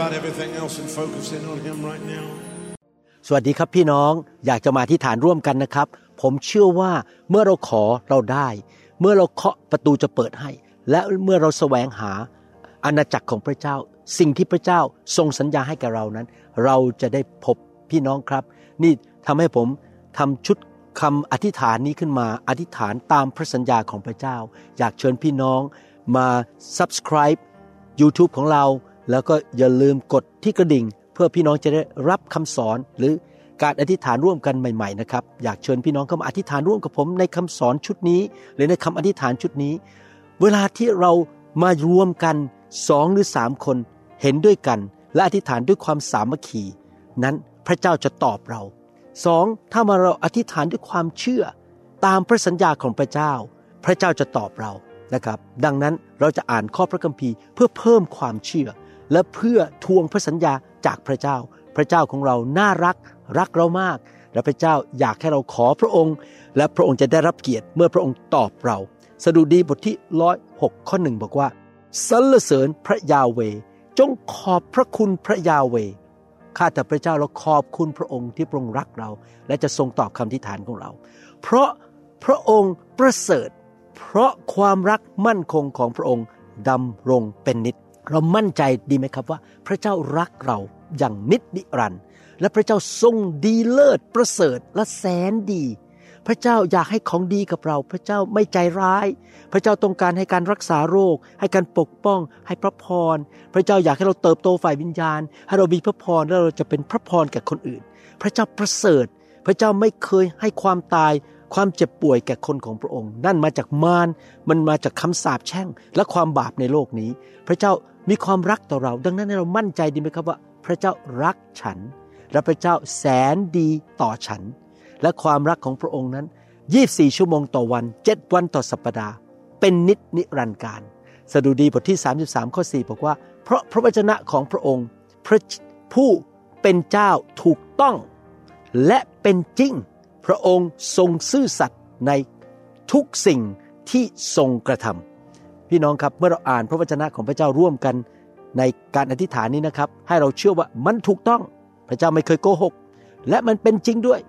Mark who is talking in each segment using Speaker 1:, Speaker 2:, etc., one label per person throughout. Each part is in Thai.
Speaker 1: about everything else and focus in on Him right now.
Speaker 2: สวัสดีครับพี่น้องอยากจะมาที่ฐานร่วมกันนะครับ ผมเชื่อว่าเมื่อเราขอเราได้ เมื่อเราเคาะประตูจะเปิดให้ และเมื่อเราแสวงหาอาณาจักรของพระเจ้า สิ่งที่พระเจ้าทรงสัญญาให้กับเรานั้น เราจะได้พบพี่น้องครับ นี่ทำให้ผมทำชุดคำอธิษฐานนี้ขึ้นมา อธิษฐานตามพระสัญญาของพระเจ้า อยากเชิญพี่น้องมา subscribe YouTube ของเรา แล้วก็อย่าลืมกดที่กระดิ่ง เพื่อพี่น้องจะได้รับคำสอนหรือการอธิษฐานร่วมกันใหม่ๆนะครับอยากเชิญพี่น้องเข้ามาอธิษฐานร่วมกับผมในคำสอนชุดนี้หรือในคำอธิษฐานชุดนี้ เวลาที่เรามารวมกันสองหรือสามคนเห็นด้วยกัน และอธิษฐานด้วยความสามัคคี นั้นพระเจ้าจะตอบเราสองถ้ามาเราอธิษฐานด้วยความเชื่อ ตามพระสัญญาของพระเจ้า พระเจ้าจะตอบเรานะครับ ดังนั้นเราจะอ่านข้อพระคัมภีร์เพื่อเพิ่มความเชื่อ และเพื่อทวงพระสัญญาจากพระเจ้า พระเจ้าของเราน่ารักรักเรามาก และพระเจ้าอยากให้เราขอพระองค์ และพระองค์จะได้รับเกียรติเมื่อพระองค์ตอบเรา สดุดีบทที่ร้อยหกข้อหนึ่งบอกว่าสรรเสริญพระยาเว จงขอบพระคุณพระยาเวข้าแต่พระเจ้าเราขอบคุณพระองค์ที่พระองค์รักเรา และจะทรงตอบคำทิฐานของเรา เพราะพระองค์ประเสริฐ เพราะความรักมั่นคงของพระองค์ดำรงเป็นนิจ เรามั่นใจดีไหมครับว่า พระเจ้ารักเราอย่างนิจนิรันดร์และพระเจ้าทรงดีเลิศประเสริฐและแสนดี พระเจ้าอยากให้ของดีกับเรา พระเจ้าไม่ใจร้าย พระเจ้าต้องการให้การรักษาโรค ให้การปกป้อง ให้พระพร พระเจ้าอยากให้เราเติบโตฝ่ายวิญญาณ ให้เรามีพระพรแล้วเราจะเป็นพระพรแก่คนอื่น พระเจ้าประเสริฐ พระเจ้าไม่เคยให้ความตาย ความเจ็บป่วยแก่คนของพระองค์ นั่นมาจากมารมันมาจากคำสาปแช่ง และความบาปในโลกนี้ พระเจ้ามีความรักต่อเรา ดังนั้นให้เรามั่นใจดีไหมครับว่า พระเจ้ารักฉัน และพระเจ้าแสนดีต่อฉัน และความรักของพระองค์นั้น 24 ชั่วโมงต่อวัน 7 วันต่อสัปปดาห์ เป็นนิจนิรันดร์การสดุดีบทที่ 33 ข้อ 4 บอกว่า เพราะพระวจนะของพระองค์พระผู้เป็นเจ้าถูกต้อง และเป็นจริง พระองค์ทรงซื่อสัตย์ในทุกสิ่งที่ทรงกระทำพี่น้องครับเมื่อเราอ่านพระวจนะของพระเจ้าร่วมกันในการอธิษฐานนี้นะครับ ให้เราเชื่อว่ามันถูกต้องพระเจ้าไม่เคยโกหก และมันเป็นจริงด้วย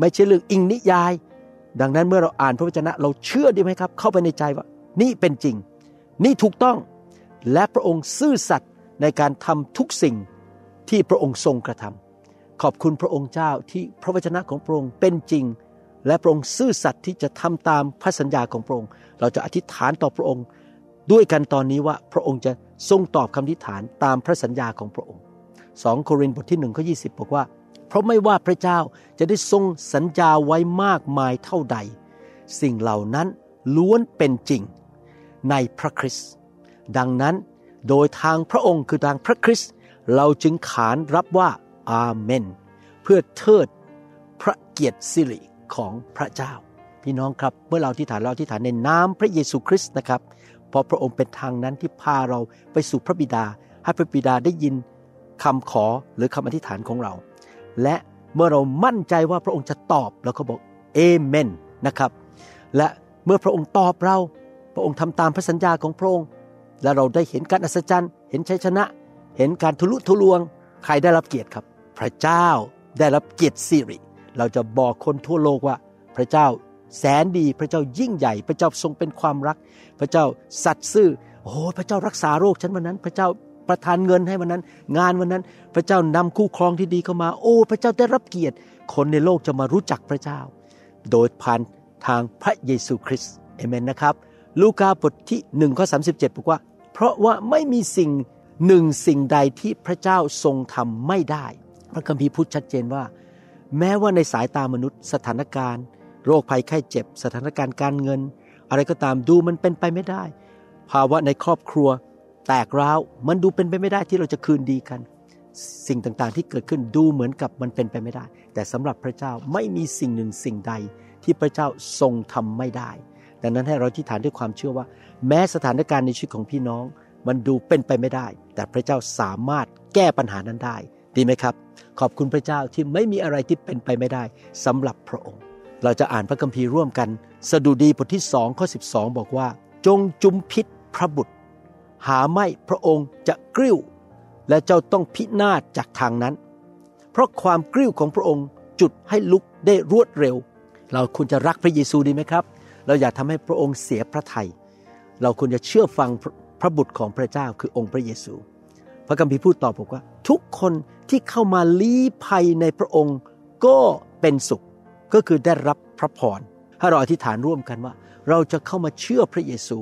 Speaker 2: ไม่ใช่เรื่องอิงนิยาย ดังนั้นเมื่อเราอ่านพระวจนะเราเชื่อดีไหมครับ เข้าไปในใจว่า นี่เป็นจริง นี่ถูกต้อง และพระองค์ซื่อสัตย์ในการทำทุกสิ่งที่พระองค์ทรงกระทำ ขอบคุณพระองค์เจ้าที่พระวจนะของพระองค์เป็นจริง และพระองค์ซื่อสัตย์ที่จะทำตามพระสัญญาของพระองค์ เราจะอธิษฐานต่อพระองค์ ด้วยกันตอนนี้ว่าพระองค์จะทรงตอบคำอธิษฐานตามพระสัญญาของพระองค์2โครินธ์บทที่1ข้อ20บอกว่า เพราะไม่ว่าพระเจ้าจะได้ทรงสัญญาไว้มากมายเท่าใด สิ่งเหล่านั้นล้วนเป็นจริงในพระคริสต์ดังนั้นโดยทางพระองค์คือทางพระคริสต์เราจึงขานรับว่า อาเมน เพื่อเทิดพระเกียรติสิริของพระเจ้า พี่น้องครับเมื่อเราที่ฐานเราที่ฐานในนามพระเยซูคริสต์นะครับเพราะพระองค์เป็นทางนั้นที่พาเราไปสู่พระบิดา ให้พระบิดาได้ยินคำขอหรือคำอธิษฐานของเรา และเมื่อเรามั่นใจว่าพระองค์จะตอบเราก็บอกเอเมนนะครับ และเมื่อพระองค์ตอบเรา พระองค์ทำตามพระสัญญาของพระองค์ และเราได้เห็นการอัศจรรย์ เห็นชัยชนะ เห็นการทะลุทะลวง ใครได้รับเกียรติครับ พระเจ้าได้รับเกียรติสิริ เราจะบอกคนทั่วโลกว่า พระเจ้าแสนดี พระเจ้ายิ่งใหญ่ พระเจ้าทรงเป็นความรัก พระเจ้าสัตย์ซื่อ โอ้พระเจ้ารักษาโรคฉันวันนั้น พระเจ้าประทานเงินให้วันนั้น งานวันนั้น พระเจ้านำคู่ครองที่ดีเข้ามา โอ้ พระเจ้าได้รับเกียรติ คนในโลกจะมารู้จักพระเจ้า โดยผ่านทางพระเยซูคริสต์เอเมนนะครับ ลูกาบทที่1ข้อ37บอกว่า เพราะว่าไม่มีสิ่งหนึ่งสิ่งใดที่พระเจ้าทรงทำไม่ได้ พระคัมภีร์พูดชัดเจนว่า แม้ว่าในสายตามนุษย์ สถานการณ์ โรคภัยไข้เจ็บ สถานการณ์การเงิน อะไรก็ตามดูมันเป็นไปไม่ได้ ภาวะในครอบครัว แตกร้าวมันดูเป็นไปไม่ได้ที่เราจะคืนดีกัน สิ่งต่างๆที่เกิดขึ้นดูเหมือนกับมันเป็นไปไม่ได้ แต่สำหรับพระเจ้าไม่มีสิ่งหนึ่งสิ่งใดที่พระเจ้าทรงทำไม่ได้ ดังนั้นให้เราที่ฐานด้วยความเชื่อว่า แม้สถานการณ์ในชีวิตของพี่น้อง มันดูเป็นไปไม่ได้ แต่พระเจ้าสามารถแก้ปัญหานั้นได้ ดีไหมครับ ขอบคุณพระเจ้าที่ไม่มีอะไรที่เป็นไปไม่ได้สำหรับพระองค์ เราจะอ่านพระคัมภีร์ร่วมกัน สดุดีบทที่สองข้อ12 บอกว่า จงจุมพิษพระบุตร หาไม่พระองค์จะกริ้ว และเจ้าต้องพินาศจากทางนั้น เพราะความกริ้วของพระองค์จุดให้ลุกได้รวดเร็ว เราควรจะรักพระเยซูดีไหมครับ เราอย่ากทำให้พระองค์เสียพระทยัยเราควรจะเชื่อฟังพระบุตรของพระเจ้าคือองค์พระเยซู พระคัมภีร์พูดตอบบอกว่า ทุกคนที่เข้ามาลี้ภัยในพระองค์ ก็เป็นสุขก็คือได้รับพระพรถ้าเราอธิษฐานร่วมกันว่า เราจะเข้ามาเชื่อพระเยซู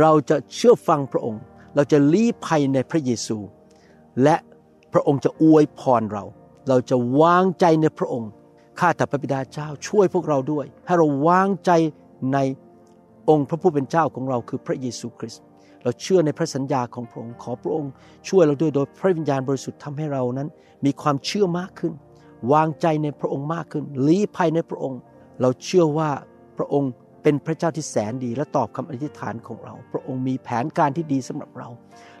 Speaker 2: เราจะเชื่อฟังพระองค์ เราจะลี้ภัยในพระเยซู และพระองค์จะอวยพรเรา เราจะวางใจในพระองค์ข้าแต่พระบิดาเจ้าช่วยพวกเราด้วย ให้เราวางใจในองค์พระผู้เป็นเจ้าของเราคือพระเยซูคริสต์ เราเชื่อในพระสัญญาของพระองค์ขอพระองค์ ช่วยเราด้วยโดยพระวิญญาณบริสุทธิ์ทำให้เรานั้น มีความเชื่อมากขึ้น วางใจในพระองค์มากขึ้นลี้ภัยในพระองค์ เราเชื่อว่าพระองค์เป็นพระเจ้าที่แสนดีและตอบคำอธิษฐานของเรา พระองค์มีแผนการที่ดีสำหรับเรา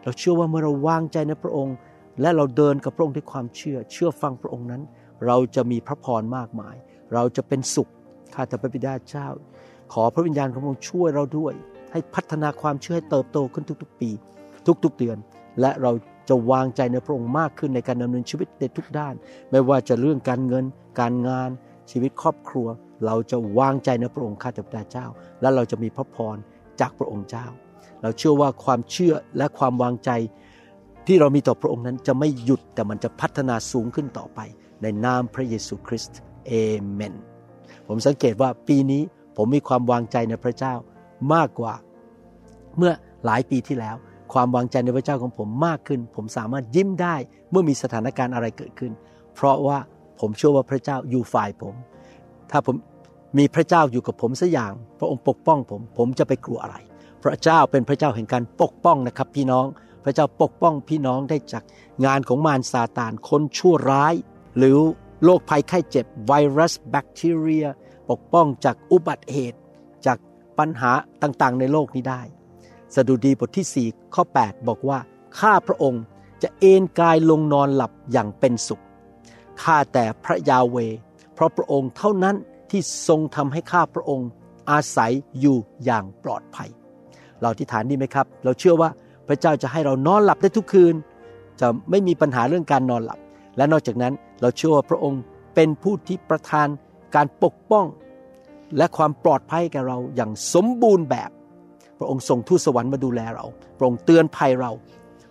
Speaker 2: เราเชื่อว่าเมื่อเราวางใจในพระองค์ และเราเดินกับพระองค์ด้วยความเชื่อ เชื่อฟังพระองค์นั้น เราจะมีพระพรมากมาย เราจะเป็นสุขข้าแต่พระบิดาเจ้า ขอพระวิญญาณของพระองค์ช่วยเราด้วย ให้พัฒนาความเชื่อให้เติบโตขึ้นทุกๆ ปี ทุกๆเดือน และเราจะวางใจในพระองค์มากขึ้นในการดำเนินชีวิตในทุกด้าน ไม่ว่าจะเรื่องการเงิน การงาน ชีวิตครอบครัว เราจะวางใจในพระองค์ข้าแต่พระเจ้า และเราจะมีพระพรจากพระองค์เจ้า เราเชื่อว่าความเชื่อและความวางใจที่เรามีต่อพระองค์นั้นจะไม่หยุดแต่มันจะพัฒนาสูงขึ้นต่อไป ในนามพระเยซูคริสต์เอเมน ผมสังเกตว่าปีนี้ผมมีความวางใจในพระเจ้า มากกว่า เมื่อหลายปีที่แล้ว ความวางใจในพระเจ้าของผมมากขึ้น ผมสามารถยิ้มได้เมื่อมีสถานการณ์อะไรเกิดขึ้น เพราะว่าผมเชื่อว่าพระเจ้าอยู่ฝ่ายผม ถ้าผมมีพระเจ้าอยู่กับผมสักอย่าง พระองค์ปกป้องผม ผมจะไปกลัวอะไร พระเจ้าเป็นพระเจ้าแห่งการปกป้องนะครับ พี่น้อง พระเจ้าปกป้องพี่น้องได้จากงานของมารซาตาน คนชั่วร้าย หรือโรคภัยไข้เจ็บไวรัสแบคทีเรีย ปกป้องจากอุบัติเหตุ ปัญหาต่างๆ ในโลกนี้ได้ สดุดีบทที่ 4 ข้อ 8 บอกว่า ข้าพระองค์จะเอนกายลงนอนหลับอย่างเป็นสุข ข้าแต่พระยาเว เพราะพระองค์เท่านั้นที่ทรงทำให้ข้าพระองค์อาศัยอยู่อย่างปลอดภัย เราที่ฐานนี้ไหมครับ เราเชื่อว่าพระเจ้าจะให้เรานอนหลับได้ทุกคืน จะไม่มีปัญหาเรื่องการนอนหลับ และนอกจากนั้นเราเชื่อว่าพระองค์เป็นผู้ที่ประทานการปกป้อง และความปลอดภัยแก่เราอย่างสมบูรณ์แบบ พระองค์ทรงทูตสวรรค์มาดูแลเรา พระองค์เตือนภัยเรา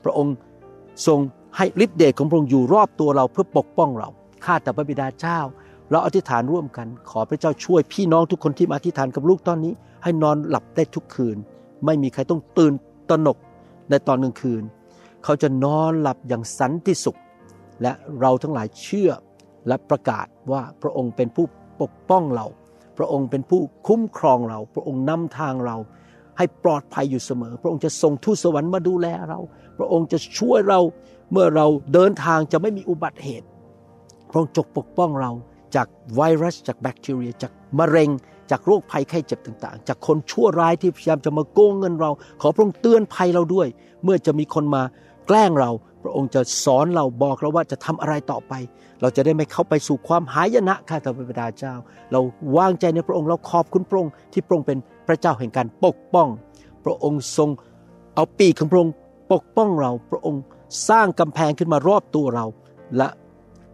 Speaker 2: พระองค์ทรงให้ฤทธิเดชของพระองค์อยู่รอบตัวเราเพื่อปกป้องเรา ข้าแต่พระบิดาเจ้า เราอธิษฐานร่วมกัน ขอพระเจ้าช่วยพี่น้องทุกคนที่มาอธิษฐานกับลูกตอนนี้ ให้นอนหลับได้ทุกคืน ไม่มีใครต้องตื่นตระหนกในตอนกลางคืน เขาจะนอนหลับอย่างสันติสุข และเราทั้งหลายเชื่อและประกาศว่าพระองค์เป็นผู้ปกป้องเรา พระองค์เป็นผู้คุ้มครองเรา พระองค์นำทางเรา ให้ปลอดภัยอยู่เสมอ พระองค์จะส่งทูตสวรรค์มาดูแลเรา พระองค์จะช่วยเราเมื่อเราเดินทางจะไม่มีอุบัติเหตุ พระองค์จกปกป้องเราจากไวรัส จากแบคทีเรีย จากมะเร็ง จากโรคภัยไข้เจ็บต่างๆ จากคนชั่วร้ายที่พยายามจะมาโกงเงินเรา ขอพระองค์เตือนภัยเราด้วย เมื่อจะมีคนมาแกล้งเรา พระองค์จะสอนเราบอกเราว่าจะทำอะไรต่อไป เราจะได้ไม่เข้าไปสู่ความหายนะข้าแต่พระบิดาเจ้า เราวางใจในพระองค์เราขอบคุณพระองค์ที่พระองค์เป็นพระเจ้าแห่งการปกป้อง พระองค์ทรงเอาปีกของพระองค์ปกป้องเรา พระองค์สร้างกำแพงขึ้นมารอบตัวเรา และ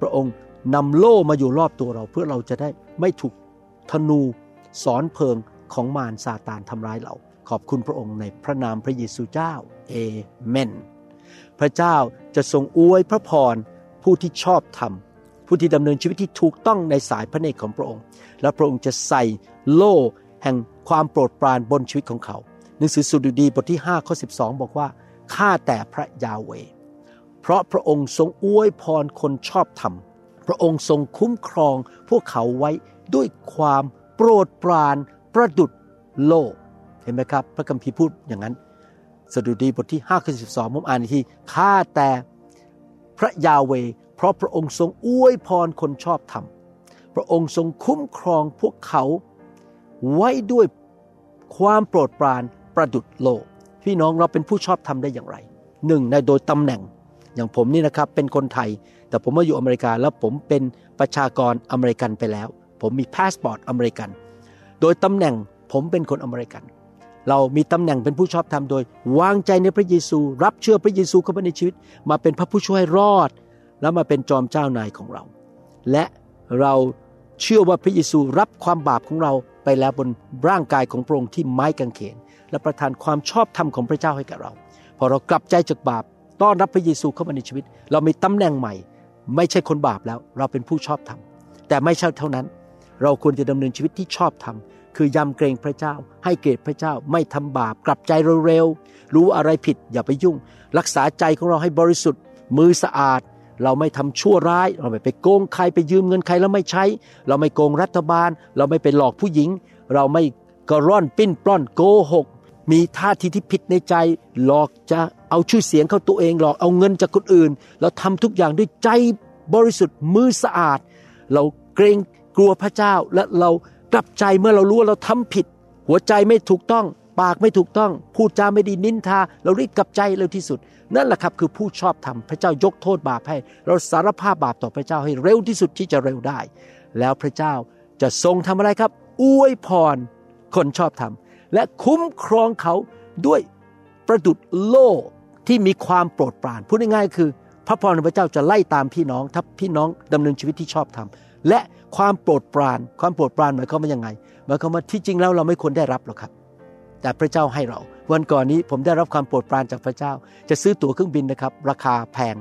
Speaker 2: พระองค์นำโล่มาอยู่รอบตัวเรา เพื่อเราจะได้ไม่ถูกธนูสอนเพลิงของมารซาตานทำร้ายเรา ขอบคุณพระองค์ในพระนามพระเยซูเจ้าเอเมน พระเจ้าจะทรงอวยพระพรผู้ที่ชอบธรรม ผู้ที่ดำเนินชีวิตที่ถูกต้องในสายพระเนตรของพระองค์ และพระองค์จะใส่โล่แห่งความโปรดปรานบนชีวิตของเขา หนังสือสุดุดีบทที่5ข้อ12 บอกว่าข้าแต่พระยาเว เพราะพระองค์ทรงอวยพรคนชอบธรรม พระองค์ทรงคุ้มครองพวกเขาไว้ด้วยความโปรดปรานประดุดโลกเห็นไหมครับ พระคัมภีร์พูดอย่างนั้น สดุดีบทที่5ข้อ12ผมอ่านอีกทีข้าแต่พระยาเว เพราะพระองค์ทรงอวยพรคนชอบธรรม พระองค์ทรงคุ้มครองพวกเขาไว้ด้วยความโปรดปรานประดุดโลก พี่น้องเราเป็นผู้ชอบธรรมได้อย่างไรหนึ่งในโดยตำแหน่งอย่างผมนี่นะครับเป็นคนไทย แต่ผมมาอยู่อเมริกาแล้วผมเป็นประชากรอเมริกันไปแล้ว ผมมีพาสปอร์ตอเมริกัน โดยตำแหน่งผมเป็นคนอเมริกัน เรามีตำแหน่งเป็นผู้ชอบธรรมโดย วางใจในพระเยซู รับเชื่อพระเยซูเข้ามาในชีวิต มาเป็นพระผู้ช่วยรอด แล้วมาเป็นจอมเจ้านายของเรา และเราเชื่อว่าพระเยซูรับความบาปของเราไปแล้วบนร่างกายของพระองค์ที่ไม้กางเขน และประทานความชอบธรรมของพระเจ้าให้แก่เรา พอเรากลับใจจากบาปต้อนรับพระเยซูเข้ามาในชีวิต เรามีตำแหน่งใหม่ ไม่ใช่คนบาปแล้ว เราเป็นผู้ชอบธรรมแต่ไม่ใช่เท่านั้น เราควรจะดำเนินชีวิตที่ชอบธรรม คือยำเกรงพระเจ้า ให้เกียรติพระเจ้าไม่ทำบาป กลับใจเร็วๆรู้อะไรผิดอย่าไปยุ่ง รักษาใจของเราให้บริสุทธิ์ มือสะอาด เราไม่ทำชั่วร้าย เราไม่ไปโกงใครไปยืมเงินใครแล้วไม่ใช้ เราไม่โกงรัฐบาล เราไม่ไปหลอกผู้หญิง เราไม่กระร่อนปิ้นปล้อนโกหก มีท่าทีที่ผิดในใจ หลอกจะเอาชื่อเสียงเข้าตัวเองหลอกเอาเงินจากคนอื่น เราทำทุกอย่างด้วยใจบริสุทธิ์มือสะอาด เราเกรงกลัวพระเจ้าและเรา กลับใจเมื่อเรารู้ว่าเราทำผิด หัวใจไม่ถูกต้อง ปากไม่ถูกต้อง พูดจาไม่ดีนินทา เรารีบกลับใจเร็วที่สุด นั่นแหละครับคือผู้ชอบธรรมพระเจ้ายกโทษบาปให้ เราสารภาพบาปต่อพระเจ้าให้เร็วที่สุดที่จะเร็วได้ แล้วพระเจ้าจะทรงทำอะไรครับอวยพรคนชอบธรรม และคุ้มครองเขาด้วยประดุดโล่ที่มีความโปรดปรานพูดง่ายๆคือ พระพรของพระเจ้าจะไล่ตามพี่น้องถ้าพี่น้องดำเนินชีวิตที่ชอบธรรม และความโปรดปราน ความโปรดปรานหมายความว่ายังไงหมายความว่าที่จริงแล้วเราไม่ควรได้รับหรอกครับ แต่พระเจ้าให้เรา วันก่อนนี้ผมได้รับความโปรดปรานจากพระเจ้า จะซื้อตั๋วเครื่องบินนะครับ ราคาแพง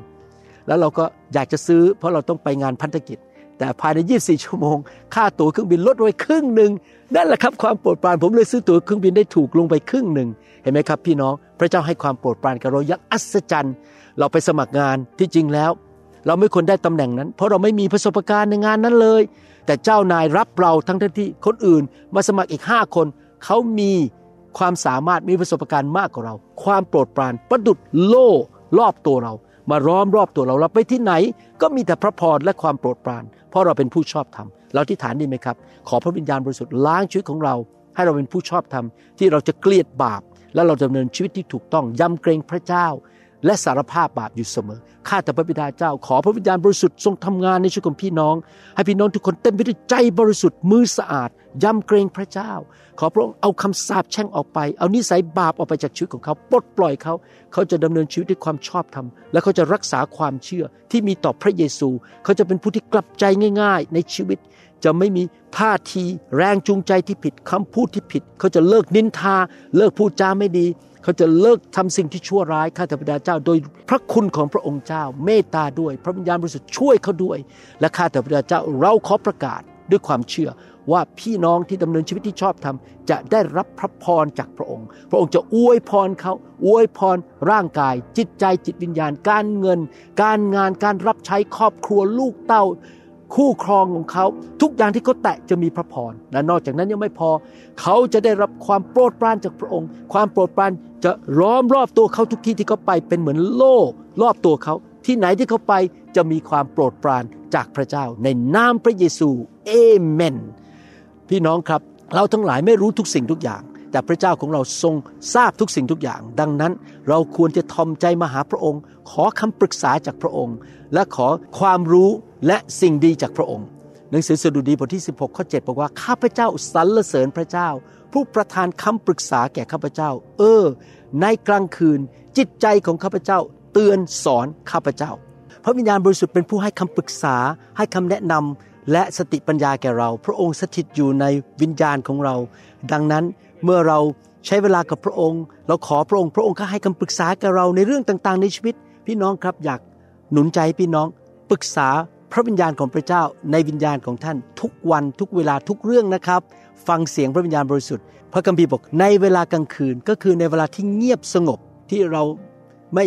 Speaker 2: แล้วเราก็อยากจะซื้อ เพราะเราต้องไปงานพันธกิจ แต่ภายใน 24 ชั่วโมง ค่าตั๋วเครื่องบินลดลงไปครึ่งหนึ่งนั่นแหละครับความโปรดปราน ผมเลยซื้อตั๋วเครื่องบินได้ถูกลงไปครึ่งหนึ่งเห็นไหมครับ พี่น้องพระเจ้าให้ความโปรดปรานกับเราอย่างอัศจรรย์ เราไปสมัครงานที่จริงแล้ว เราไม่ควรได้ตำแหน่งนั้น เพราะเราไม่มีประสบการณ์ในงานนั้นเลย แต่เจ้านายรับเราทั้งที่คนอื่น มาสมัครอีกห้าคน เขามีความสามารถมีประสบการณ์มากกว่าเรา ความโปรดปรานประดุดโล่รอบตัวเรา มาร้อมรอบตัวเราเราไปที่ไหน ก็มีแต่พระพรและความโปรดปราน เพราะเราเป็นผู้ชอบธรรมเราที่ฐานดีไหมครับ ขอพระวิญญาณบริสุทธิ์ล้างชีวิตของเรา ให้เราเป็นผู้ชอบธรรมที่เราจะเกลียดบาป และเราดำเนินชีวิตที่ถูกต้องยำเกรงพระเจ้า และสารภาพบาปอยู่เสมอ ข้าแต่พระบิดาเจ้า ขอพระวิญญาณบริสุทธิ์ทรงทำงานในชีวิตของพี่น้อง ให้พี่น้องทุกคนเต็มไปด้วยใจบริสุทธิ์มือสะอาด ยำเกรงพระเจ้า ขอพระองค์เอาคำสาปแช่งออกไป เอานิสัยบาปออกไปจากชีวิตของเขา ปลดปล่อยเขา เขาจะดำเนินชีวิตด้วยความชอบธรรม และเขาจะรักษาความเชื่อที่มีต่อพระเยซู เขาจะเป็นผู้ที่กลับใจง่าย ๆ ในชีวิต จะไม่มีท่าทีแรงจูงใจที่ผิดคำพูดที่ผิด เขาจะเลิกนินทา เลิกพูดจาไม่ดี เขาจะเลิกทำสิ่งที่ชั่วร้ายข้าแต่พระดาเจ้า โดยพระคุณของพระองค์เจ้า เมตตาด้วย พระวิญญาณบริสุทธิ์ช่วยเขาด้วย และข้าแต่พระดาเจ้าเราขอประกาศด้วยความเชื่อว่าพี่น้องที่ดำเนินชีวิตที่ชอบธรรมจะได้รับพระพรจากพระองค์ พระองค์จะอวยพรเขาอวยพรร่างกาย จิตใจจิตวิญญาณ การเงิน การงานการรับใช้ครอบครัวลูกเต้า คู่ครองของเขา ทุกอย่างที่เขาแตะจะมีพระพรและนอกจากนั้นยังไม่พอ เขาจะได้รับความโปรดปรานจากพระองค์ ความโปรดปรานจะล้อมรอบตัวเขาทุกที่ที่เขาไปเป็นเหมือนโล่รอบตัวเขา ที่ไหนที่เขาไปจะมีความโปรดปรานจากพระเจ้า ในนามพระเยซูเอเมน พี่น้องครับ เราทั้งหลายไม่รู้ทุกสิ่งทุกอย่าง แต่พระเจ้าของเราทรงทราบทุกสิ่งทุกอย่าง ดังนั้นเราควรจะทอมใจมาหาพระองค์ ขอคำปรึกษาจากพระองค์ และขอความรู้และสิ่งดีจากพระองค์ หนังสือสดุดีบทที่ 16ข้อ7บอกว่าข้าพเจ้าสรรเสริญพระเจ้า ผู้ประทานคำปรึกษาแก่ข้าพเจ้า เออ ในกลางคืนจิตใจของข้าพเจ้า เตือนสอนข้าพเจ้า พระวิญญาณบริสุทธิ์เป็นผู้ให้คำปรึกษาให้คำแนะนำและสติปัญญาแก่เรา พระองค์สถิตอยู่ในวิญญาณของเรา ดังนั้น เมื่อเราใช้เวลากับพระองค์ เราขอพระองค์ พระองค์ก็ให้คำปรึกษากับเราในเรื่องต่างๆ ในชีวิต พี่น้องครับอยากหนุนใจพี่น้องปรึกษาพระวิญญาณของพระเจ้าในวิญญาณของท่านทุกวันทุกเวลาทุกเรื่องนะครับ ฟังเสียงพระวิญญาณบริสุทธิ์พระคัมภีร์บอกในเวลากลางคืนก็คือในเวลาที่เงียบสงบที่เราไม่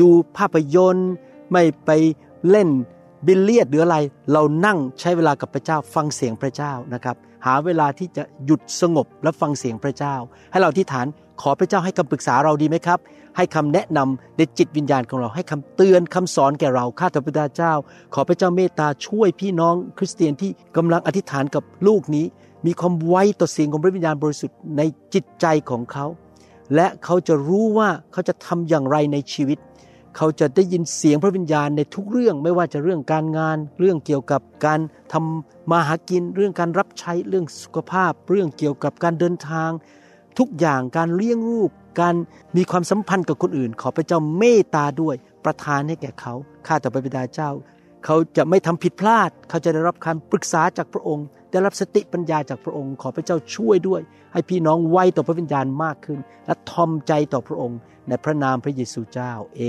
Speaker 2: ดูภาพยนตร์ ไม่ไปเล่น บิลเลียดหรืออะไร เรานั่งใช้เวลากับพระเจ้าฟังเสียงพระเจ้านะครับ หาเวลาที่จะหยุดสงบและฟังเสียงพระเจ้า ให้เราที่ฐานขอพระเจ้าให้คำปรึกษาเราดีไหมครับ ให้คำแนะนำในจิตวิญญาณของเรา ให้คำเตือนคำสอนแก่เราข้าแต่พระเจ้า ขอพระเจ้าเมตตาช่วยพี่น้องคริสเตียนที่กำลังอธิษฐานกับลูกนี้ มีความไวต่อเสียงของพระวิญญาณบริสุทธิ์ในจิตใจของเขา และเขาจะรู้ว่าเขาจะทำอย่างไรในชีวิต เขาจะได้ยินเสียงพระวิญญาณในทุกเรื่องไม่ว่าจะเรื่องการงาน เรื่องเกี่ยวกับการทำมาหากิน เรื่องการรับใช้เรื่องสุขภาพ เรื่องเกี่ยวกับการเดินทาง ทุกอย่างการเลี้ยงลูกการมีความสัมพันธ์กับคนอื่น ขอพระเจ้าเมตตาด้วยประทานให้แก่เขาข้าแต่พระบิดาเจ้า เขาจะไม่ทำผิดพลาด เขาจะได้รับการปรึกษาจากพระองค์ ได้รับสติปัญญาจากพระองค์ ขอพระเจ้าช่วยด้วย ให้พี่น้องไวต่อพระวิญญาณมากขึ้น และทอมใจต่อพระองค์ ในพระนามพระเยซูเจ้าเอ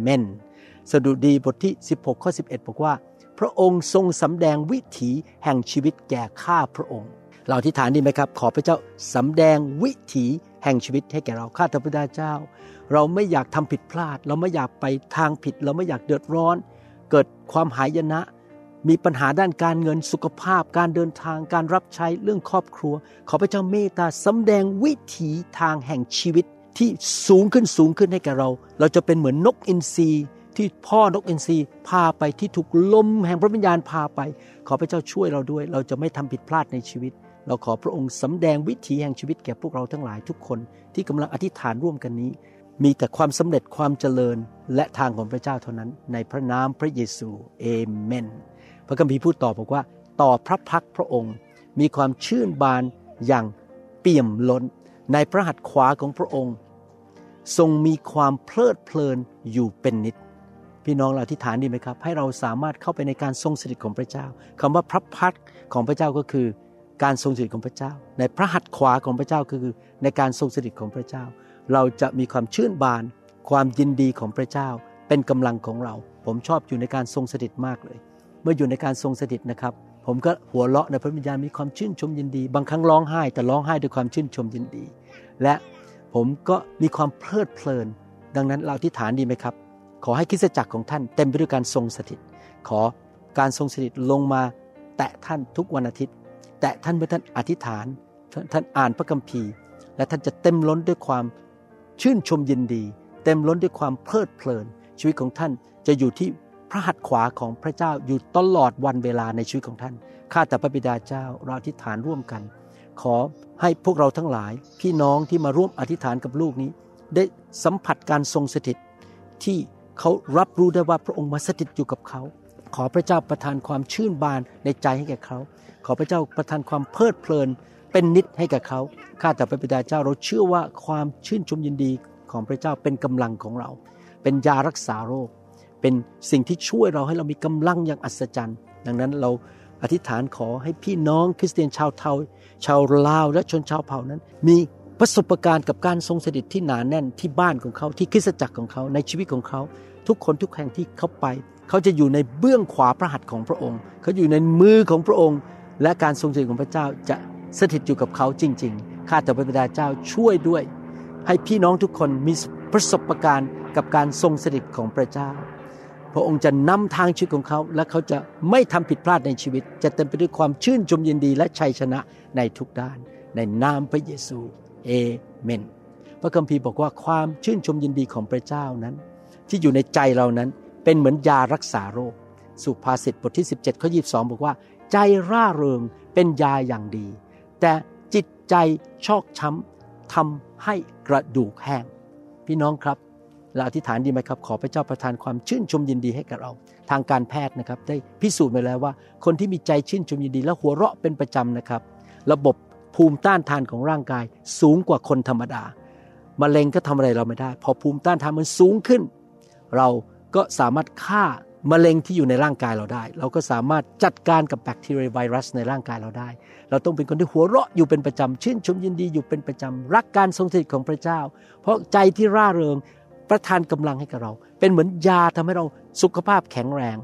Speaker 2: เมนสดุดีบทที่ 16ข้อ11 บอกว่า พระองค์ทรงสำแดงวิถีแห่งชีวิตแก่ข้าพระองค์ เราอธิษฐานดีไหมครับ ขอพระเจ้าสำแดงวิถีแห่งชีวิตให้แก่เราข้าแต่พระเจ้า เราไม่อยากทำผิดพลาด เราไม่อยากไปทางผิด เราไม่อยากเดือดร้อน เกิดความหายนะ มีปัญหาด้านการเงินสุขภาพ การเดินทางการรับใช้เรื่องครอบครัว ขอพระเจ้าเมตตาสำแดงวิถีทางแห่งชีวิตที่สูงขึ้นสูงขึ้นให้แก่เรา เราจะเป็นเหมือนนกอินทรีที่พ่อนกอินทรีพาไปที่ถูกลมแห่งพระวิญญาณพาไป ขอพระเจ้าช่วยเราด้วย เราจะไม่ทำผิดพลาดในชีวิต เราขอพระองค์สำแดงวิถีแห่งชีวิตแก่พวกเราทั้งหลายทุกคนที่กำลังอธิษฐานร่วมกันนี้ มีแต่ความสำเร็จความเจริญและทางของพระเจ้าเท่านั้น ในพระนามพระเยซูเอเมน พระคัมภีร์พูดต่อบอกว่า ต่อพระพักพระองค์ มีความชื่นบานอย่างเปี่ยมล้น ในพระหัตถ์ขวาของพระองค์ ทรงมีความเพลิดเพลินอยู่เป็นนิด พี่น้องเราอธิษฐานดีไหมครับ ให้เราสามารถเข้าไปในการทรงสถิตของพระเจ้าคำว่าพระพักของพระเจ้าก็คือ การทรงสถิตของพระเจ้า ในพระหัตถ์ขวาของพระเจ้าคือในการทรงสถิตของพระเจ้า เราจะมีความชื่นบาน ความยินดีของพระเจ้า เป็นกำลังของเรา ผมชอบอยู่ในการทรงสถิตมากเลย เมื่ออยู่ในการทรงสถิตนะครับ ผมก็หัวเราะในพระวิญญาณมีความชื่นชมยินดี บางครั้งร้องไห้ แต่ร้องไห้ด้วยความชื่นชมยินดี และผมก็มีความเพลิดเพลิน ดังนั้นเราที่ฐานดีไหมครับ ขอให้คริสจักรของท่านเต็มไปด้วยการทรงสถิต ขอการทรงสถิตลงมาแตะท่านทุกวันอาทิตย์ แตะท่านเมื่อท่านอธิษฐาน ท่านอ่านพระคัมภีร์ และท่านจะเต็มล้นด้วยความชื่นชมยินดี เต็มล้นด้วยความเพลิดเพลิน ชีวิตของท่านจะอยู่ที่ พระหัตถ์ขวาของพระเจ้าอยู่ตลอดวันเวลาในชีวิตของท่าน ข้าแต่พระบิดาเจ้าเราอธิษฐานร่วมกัน ขอให้พวกเราทั้งหลาย พี่น้องที่มาร่วมอธิษฐานกับลูกนี้ ได้สัมผัสการทรงสถิต ที่เขารับรู้ได้ว่าพระองค์มาสถิตอยู่กับเขา ขอพระเจ้าประทานความชื่นบานในใจให้แก่เขา ขอพระเจ้าประทานความเพลิดเพลินเป็นนิดให้แก่เขา ข้าแต่พระบิดาเจ้าเราเชื่อว่าความชื่นชมยินดีของพระเจ้าเป็นกำลังของเรา เป็นยารักษาโรค เป็นสิ่งที่ช่วยเราให้เรามีกำลังอย่างอัศจรรย์ ดังนั้นเราอธิษฐานขอให้พี่น้องคริสเตียนชาวเทาชาวลาวและชนชาวเผ่านั้น มีประสบการณ์กับการทรงสถิตที่หนานแน่นที่บ้านของเขาที่คริสตจักรของเขาในชีวิตของเขา ทุกคนทุกแห่งที่เขาไป เขาจะอยู่ในเบื้องขวาพระหัตถ์ของพระองค์ เขาอยู่ในมือของพระองค์ และการทรงสถิตของพระเจ้าจะสถิตอยู่กับเขาจริง ๆ ข้าแต่พระบิดาเจ้าช่วยด้วย ให้พี่น้องทุกคนมีประสบการณ์กับการทรงสถิตของพระเจ้า พระองค์จะนำทางชีวิตของเขา และเขาจะไม่ทำผิดพลาดในชีวิต จะเต็มไปด้วยความชื่นชมยินดีและชัยชนะในทุกด้าน ในนามพระเยซูเอเมน พระคัมภีร์บอกว่าความชื่นชมยินดีของพระเจ้านั้น ที่อยู่ในใจเรานั้นเป็นเหมือนยารักษาโรค สุภาษิตบทที่ 17ข้อ22 บอกว่า ใจร่าเริงเป็นยาอย่างดี แต่จิตใจชอกช้ำทำให้กระดูกแห้งพี่น้องครับ เราอธิษฐานดีไหมครับ ขอพระเจ้าประทานความชื่นชมยินดีให้กับเรา ทางการแพทย์นะครับ ได้พิสูจน์มาแล้วว่า คนที่มีใจชื่นชมยินดีและหัวเราะเป็นประจำนะครับ ระบบภูมิต้านทานของร่างกาย สูงกว่าคนธรรมดามะเร็งก็ทำอะไรเราไม่ได้ พอภูมิต้านทานมันสูงขึ้น เราก็สามารถฆ่ามะเร็งที่อยู่ในร่างกายเราได้ เราก็สามารถจัดการกับแบคทีเรียไวรัสในร่างกายเราได้ เราต้องเป็นคนที่หัวเราะอยู่เป็นประจำชื่นชมยินดีอยู่เป็นประจำรักการทรงสถิตของพระเจ้า เพราะใจที่ร่าเริง ประทานกำลังให้กับเรา เป็นเหมือนยาทำให้เราสุขภาพแข็งแรง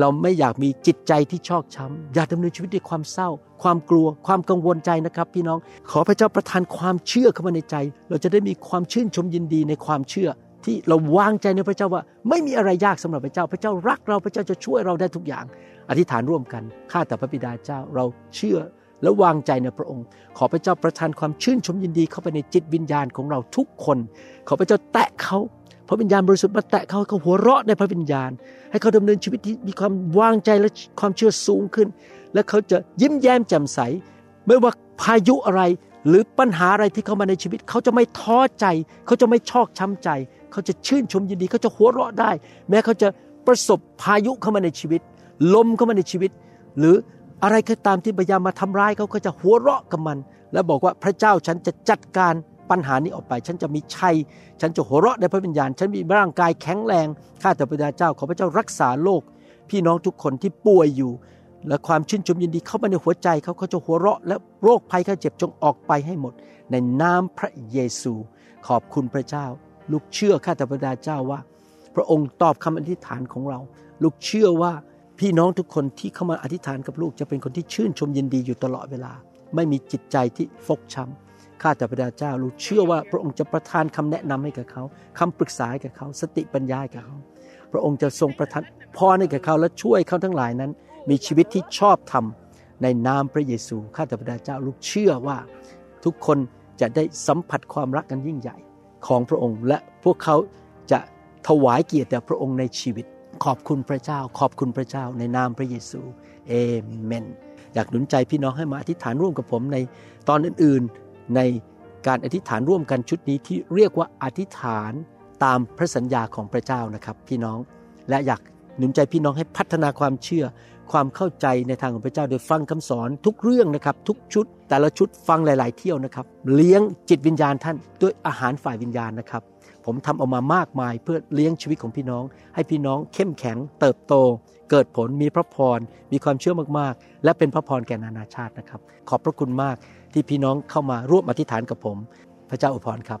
Speaker 2: เราไม่อยากมีจิตใจที่ชอกช้ำ อยากดำเนินชีวิตด้วยความเศร้า ความกลัว ความกังวลใจนะครับ พี่น้อง ขอพระเจ้าประทานความเชื่อเข้ามาในใจ เราจะได้มีความชื่นชมยินดีในความเชื่อ ที่เราวางใจในพระเจ้าว่า ไม่มีอะไรยากสำหรับพระเจ้า พระเจ้ารักเรา พระเจ้าจะช่วยเราได้ทุกอย่าง อธิษฐานร่วมกัน ข้าแต่พระบิดาเจ้า เราเชื่อ และวางใจในพระองค์ ขอพระเจ้าประทานความชื่นชมยินดีเข้าไปในจิตวิญญาณของเราทุกคน ขอพระเจ้าแตะเขาพระวิญญาณบริสุทธิ์มาแตะเขาให้เขาหัวเราะในพระวิญญาณ ให้เขาดำเนินชีวิตที่มีความวางใจและความเชื่อสูงขึ้น และเขาจะยิ้มแย้มแจ่มใส ไม่ว่าพายุอะไร หรือปัญหาอะไรที่เข้ามาในชีวิต เขาจะไม่ท้อใจ เขาจะไม่ชอกช้ำใจ เขาจะชื่นชมยินดี เขาจะหัวเราะได้ แม้เขาจะประสบพายุเข้ามาในชีวิต ลมเข้ามาในชีวิต หรือ อะไรก็ตามที่พยายามมาทำร้ายเขาก็จะหัวเราะกับมัน และบอกว่าพระเจ้าฉันจะจัดการปัญหานี้ออกไป ฉันจะมีชัย ฉันจะหัวเราะในพระวิญญาณ ฉันมีร่างกายแข็งแรงข้าแต่พระเจ้าขอพระเจ้ารักษาโลก พี่น้องทุกคนที่ป่วยอยู่ และความชื่นชมยินดีเข้ามาในหัวใจเขาเขาจะหัวเราะ และโรคภัยไข้เจ็บจงออกไปให้หมด ในนามพระเยซู ขอบคุณพระเจ้า ลูกเชื่อข้าแต่พระเจ้าว่า พระองค์ตอบคำอธิษฐานของเรา ลูกเชื่อว่า พี่น้องทุกคนที่เข้ามาอธิษฐานกับลูกจะเป็นคนที่ชื่นชมยินดีอยู่ตลอดเวลา ไม่มีจิตใจที่ฟกช้ำข้าแต่พระเจ้าลูกเชื่อว่าพระองค์จะประทานคำแนะนำให้กับเขาคำปรึกษาให้กับเขา สติปัญญาให้กับเขา พระองค์จะทรงประทานพรให้กับเขาและช่วยเขาทั้งหลายนั้น มีชีวิตที่ชอบธรรมในนามพระเยซูข้าแต่พระเจ้าลูกเชื่อว่า ทุกคนจะได้สัมผัสความรักกันยิ่งใหญ่ของพระองค์ และพวกเขาจะถวายเกียรติแด่พระองค์ในชีวิต ขอบคุณพระเจ้า ขอบคุณพระเจ้าในนามพระเยซูเอเมน อยากหนุนใจพี่น้องให้มาอธิษฐานร่วมกับผมในตอนอื่นๆ ในการอธิษฐานร่วมกันชุดนี้ที่เรียกว่าอธิษฐานตามพระสัญญาของพระเจ้านะครับพี่น้อง และอยากหนุนใจพี่น้องให้พัฒนาความเชื่อ ความเข้าใจในทางของพระเจ้าโดยฟังคำสอนทุกเรื่องนะครับทุกชุด แต่ละชุดฟังหลาย ๆ เที่ยวนะครับ เลี้ยงจิตวิญญาณท่านด้วยอาหารฝ่ายวิญญาณนะครับ ผมทำออกมามากมายเพื่อเลี้ยงชีวิตของพี่น้อง ให้พี่น้องเข้มแข็งเติบโต เกิดผลมีพระพร มีความเชื่อมากๆ และเป็นพระพรแก่นานาชาตินะครับ ขอบพระคุณมากที่พี่น้องเข้ามาร่วมอธิษฐานกับผม พระเจ้าอวยพรครับ